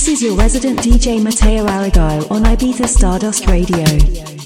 This is your resident DJ Mateo Arrigo on Ibiza Stardust Radio.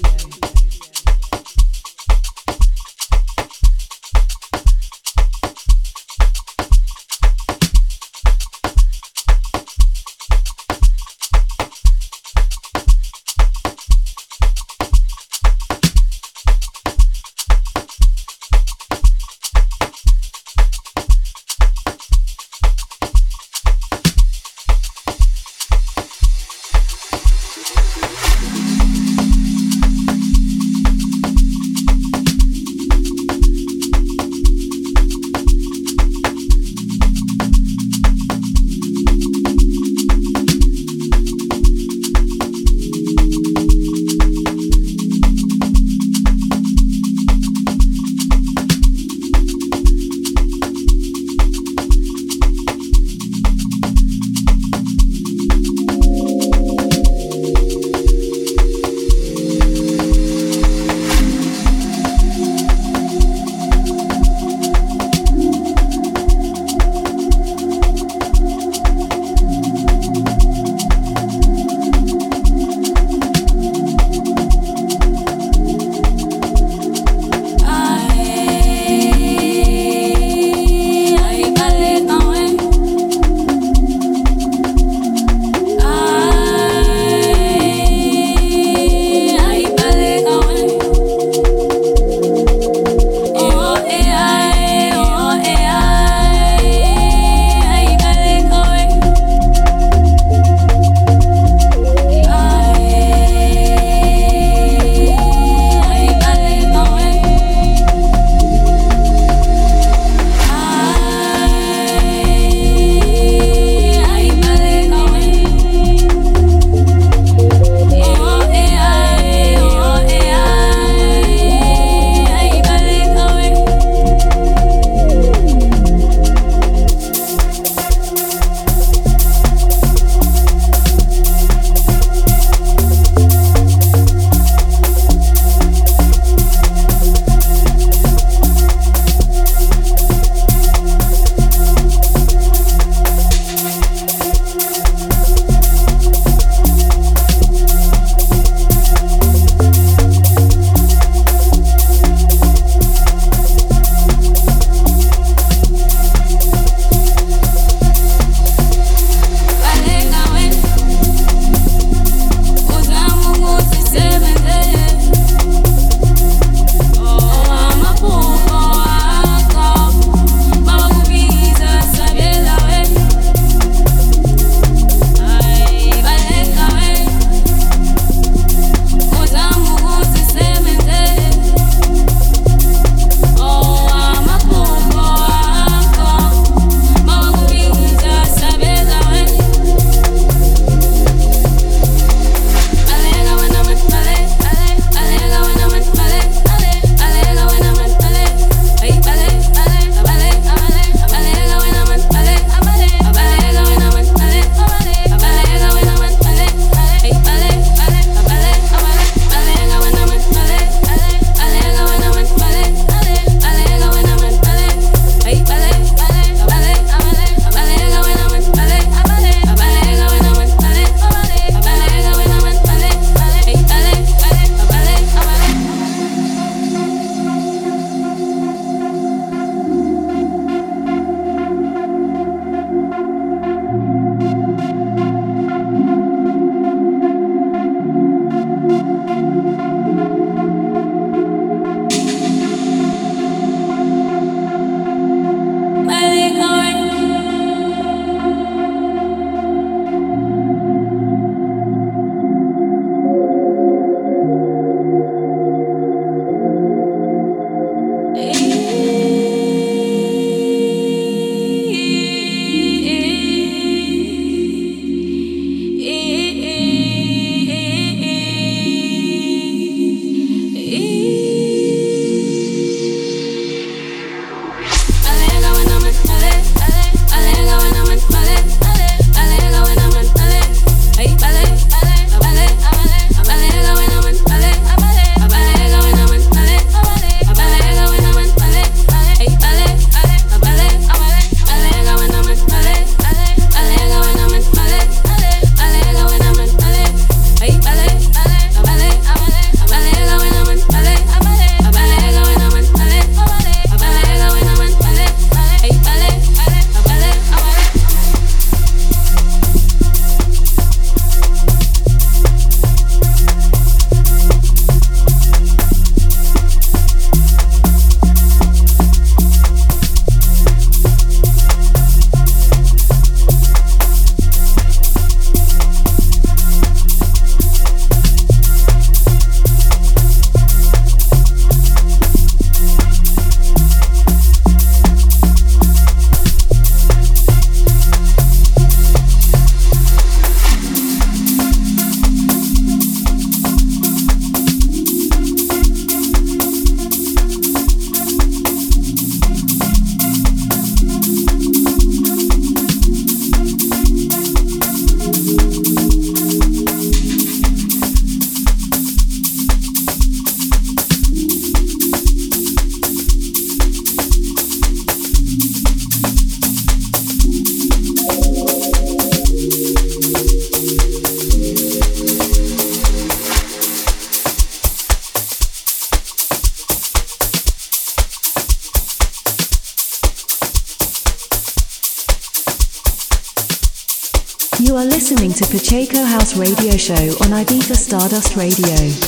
House Radio Show on Ibiza Stardust Radio.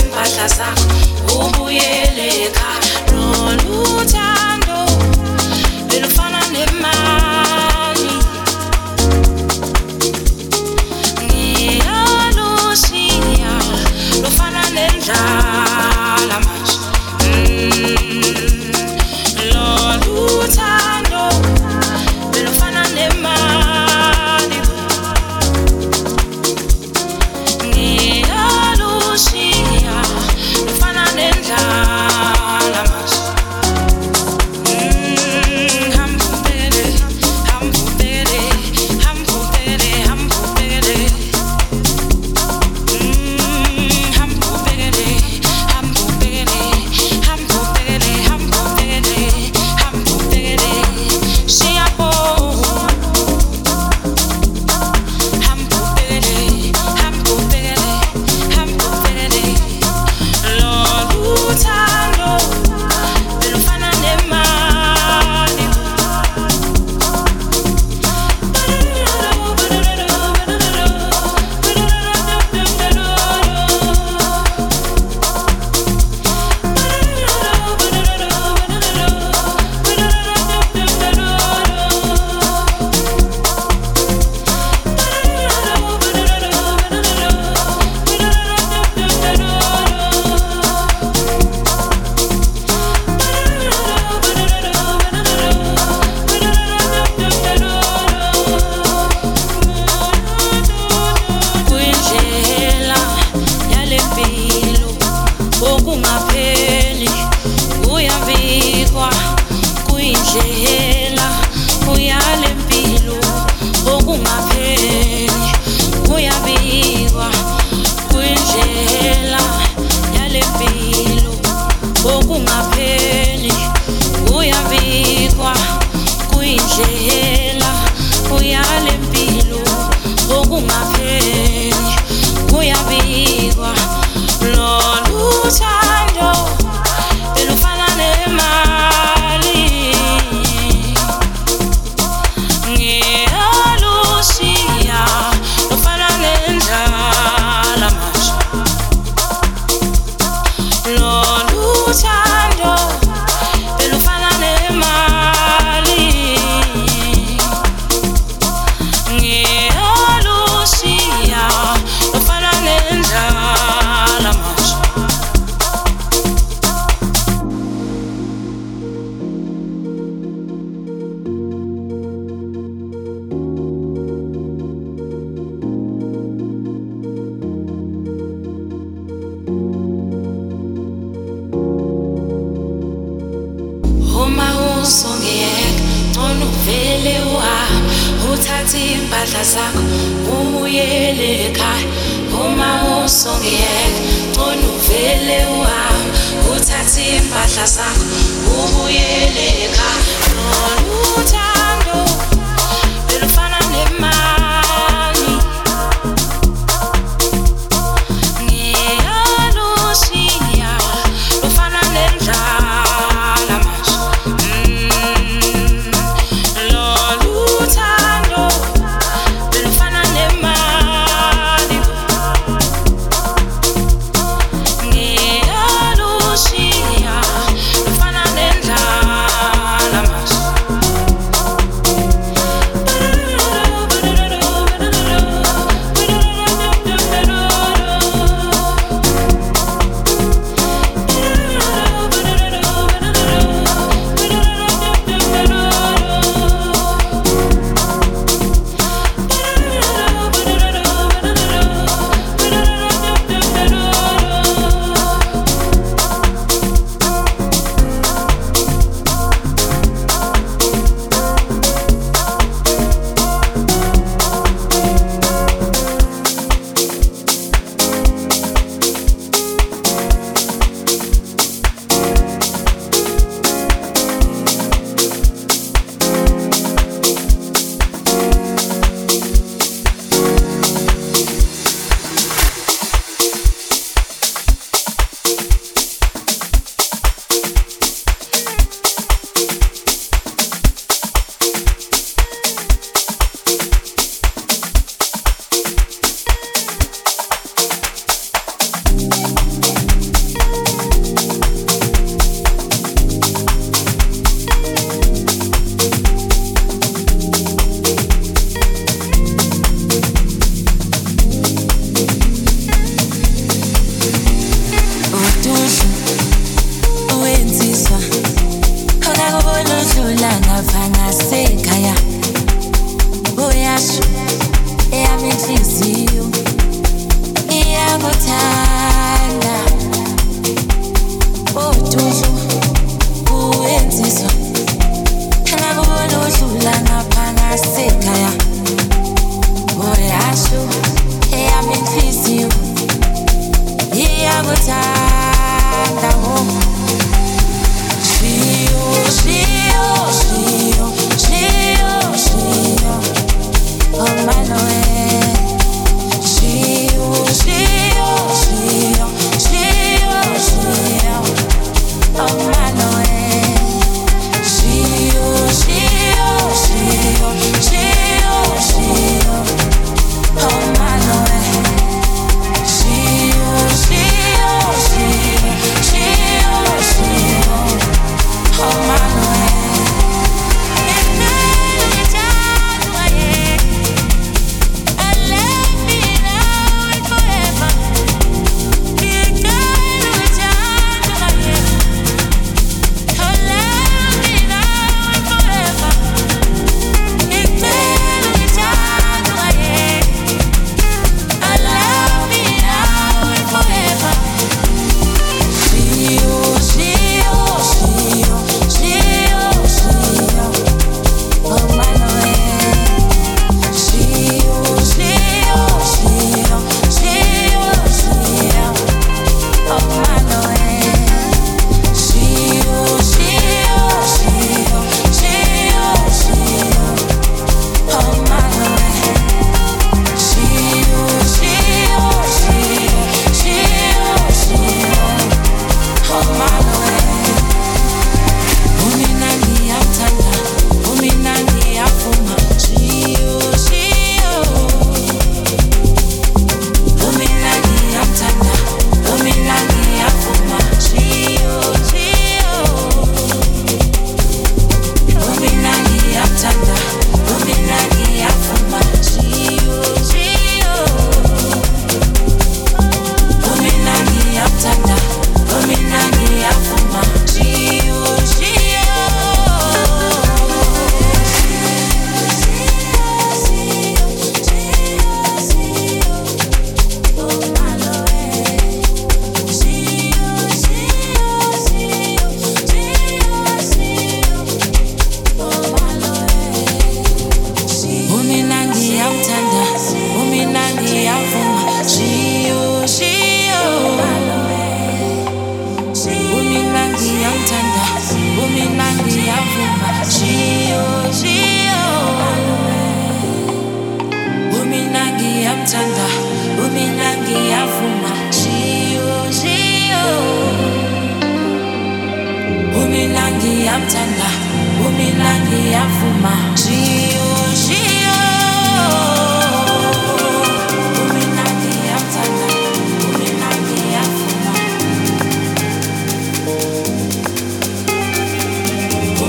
Impahla zakho ubuyele ekhaya kungapheli. Kuyabikwa kuyindlela kuyale mpilo okungapheli. Kuyabikwa kuyindlela yale mpilo okungapheli. find us.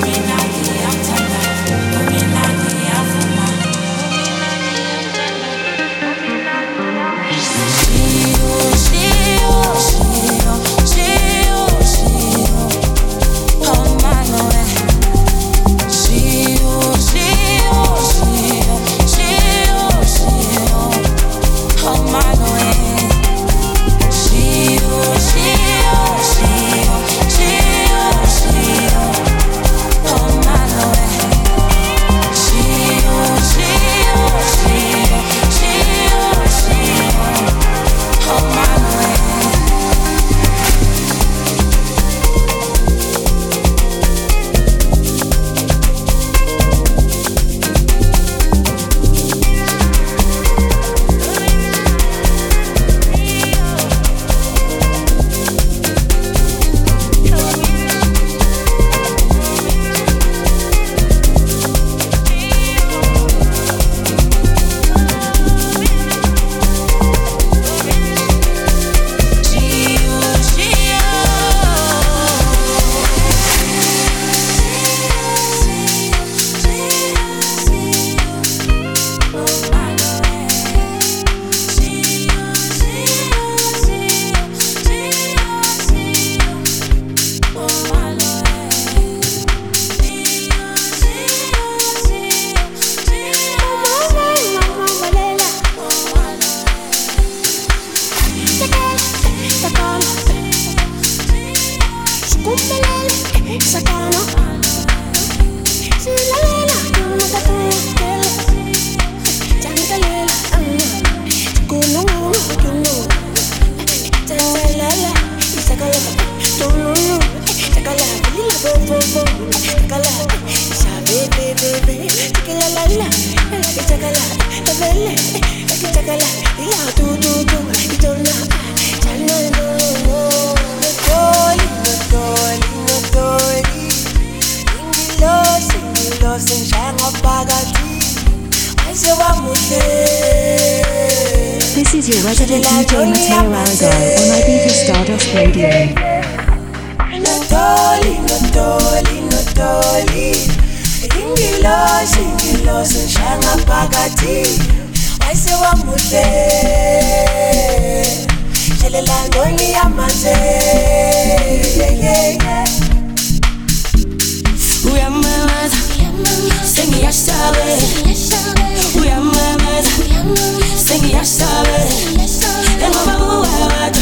me. shady. Natoli, Natoli, Natoli. Ingilosi, ingilosi, nshanga phakathi. Wayese wamuhle. Shelela ndoni yamanze. Uyamemeza, sengiyasabe. Uyamemeza, sengiyasabe. Engoba uwabata.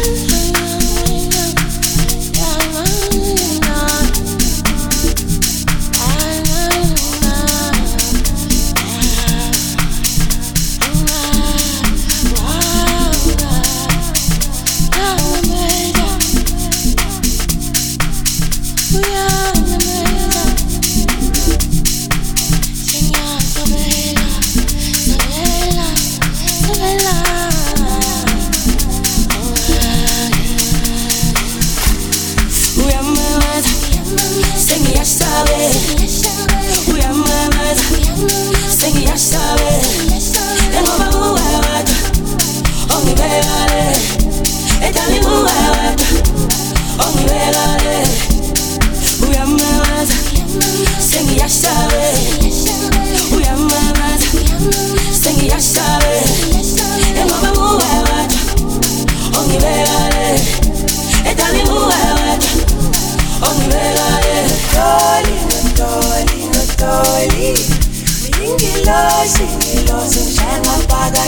Thank you.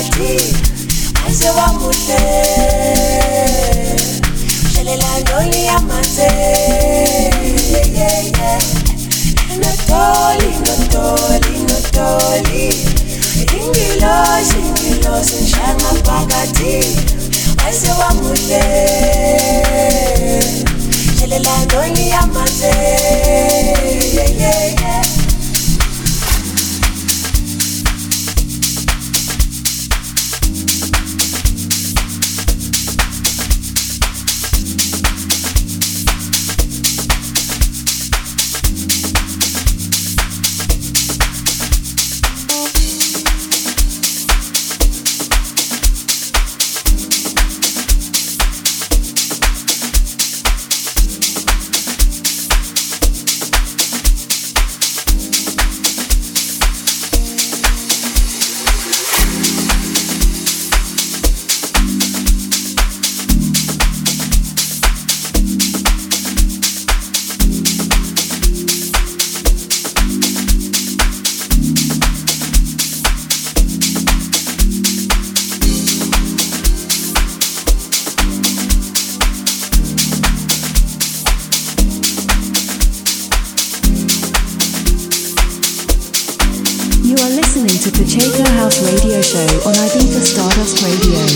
madi aze wa muhle shelela ndoli yamanze notoli notoli notoli ingilosi ingilosi nshanga phakathi aze wa muhle shelela ndoli yamanze yeah, yeah, yeah. Chaker House Radio Show on Ibiza Stardust Radio.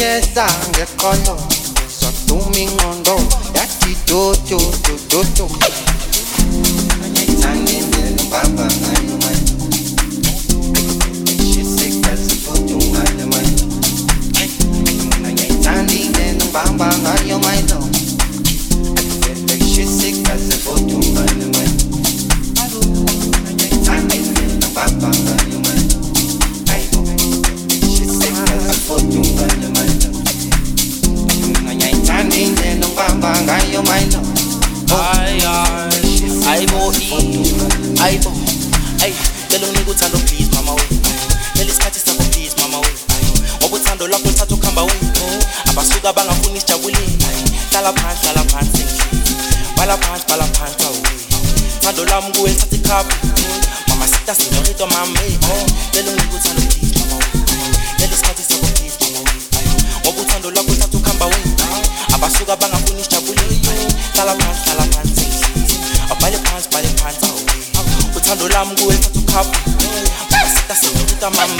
yeza ngekholo swaduma ingqondo yathi dododododo angenzela ubaba ngayo manje. Shisekazifudumale manje. Mna ngiyayithanda ingena ubaba ngayo manje. Bye-bye. you my love. Oh. I go eat, I go. Hey, tell me go tando please, mama. Tell this cat is tando please, mama. Obo tando lock tato kamba wu. Aba suga banga funish chawili. Tala pants, tala pants, bala pants, bala pants, away. Tando lamgu en tati kapu. Mama sita señorito mami. my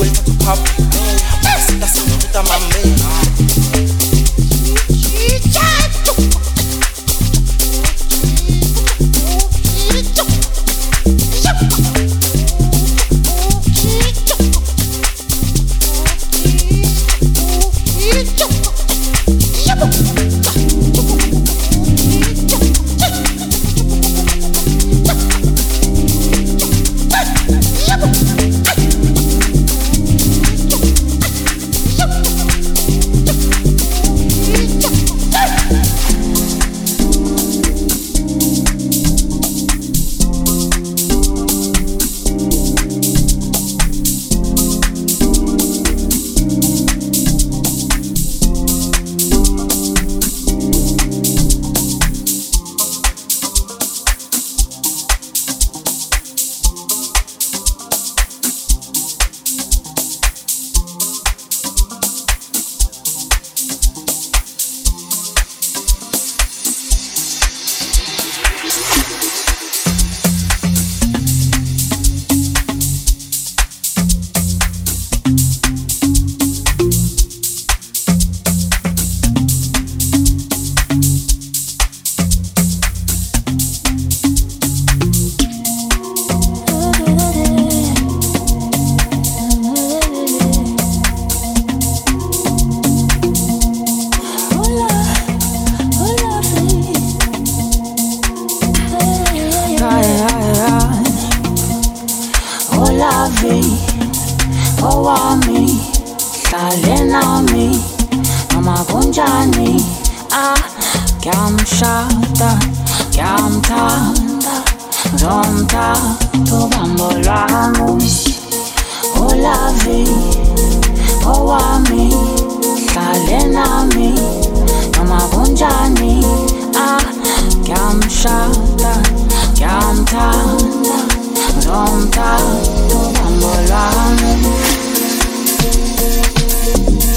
ulimwengu hapa. Sasa sikutamame ngonjani ah ngiyamshada ngiyamthanda ngizomthatha ubambo lwami ulavi owami hlale nami noma kunjani ah ngiyamshada ngiyamthanda ngizomthatha ubambo lwami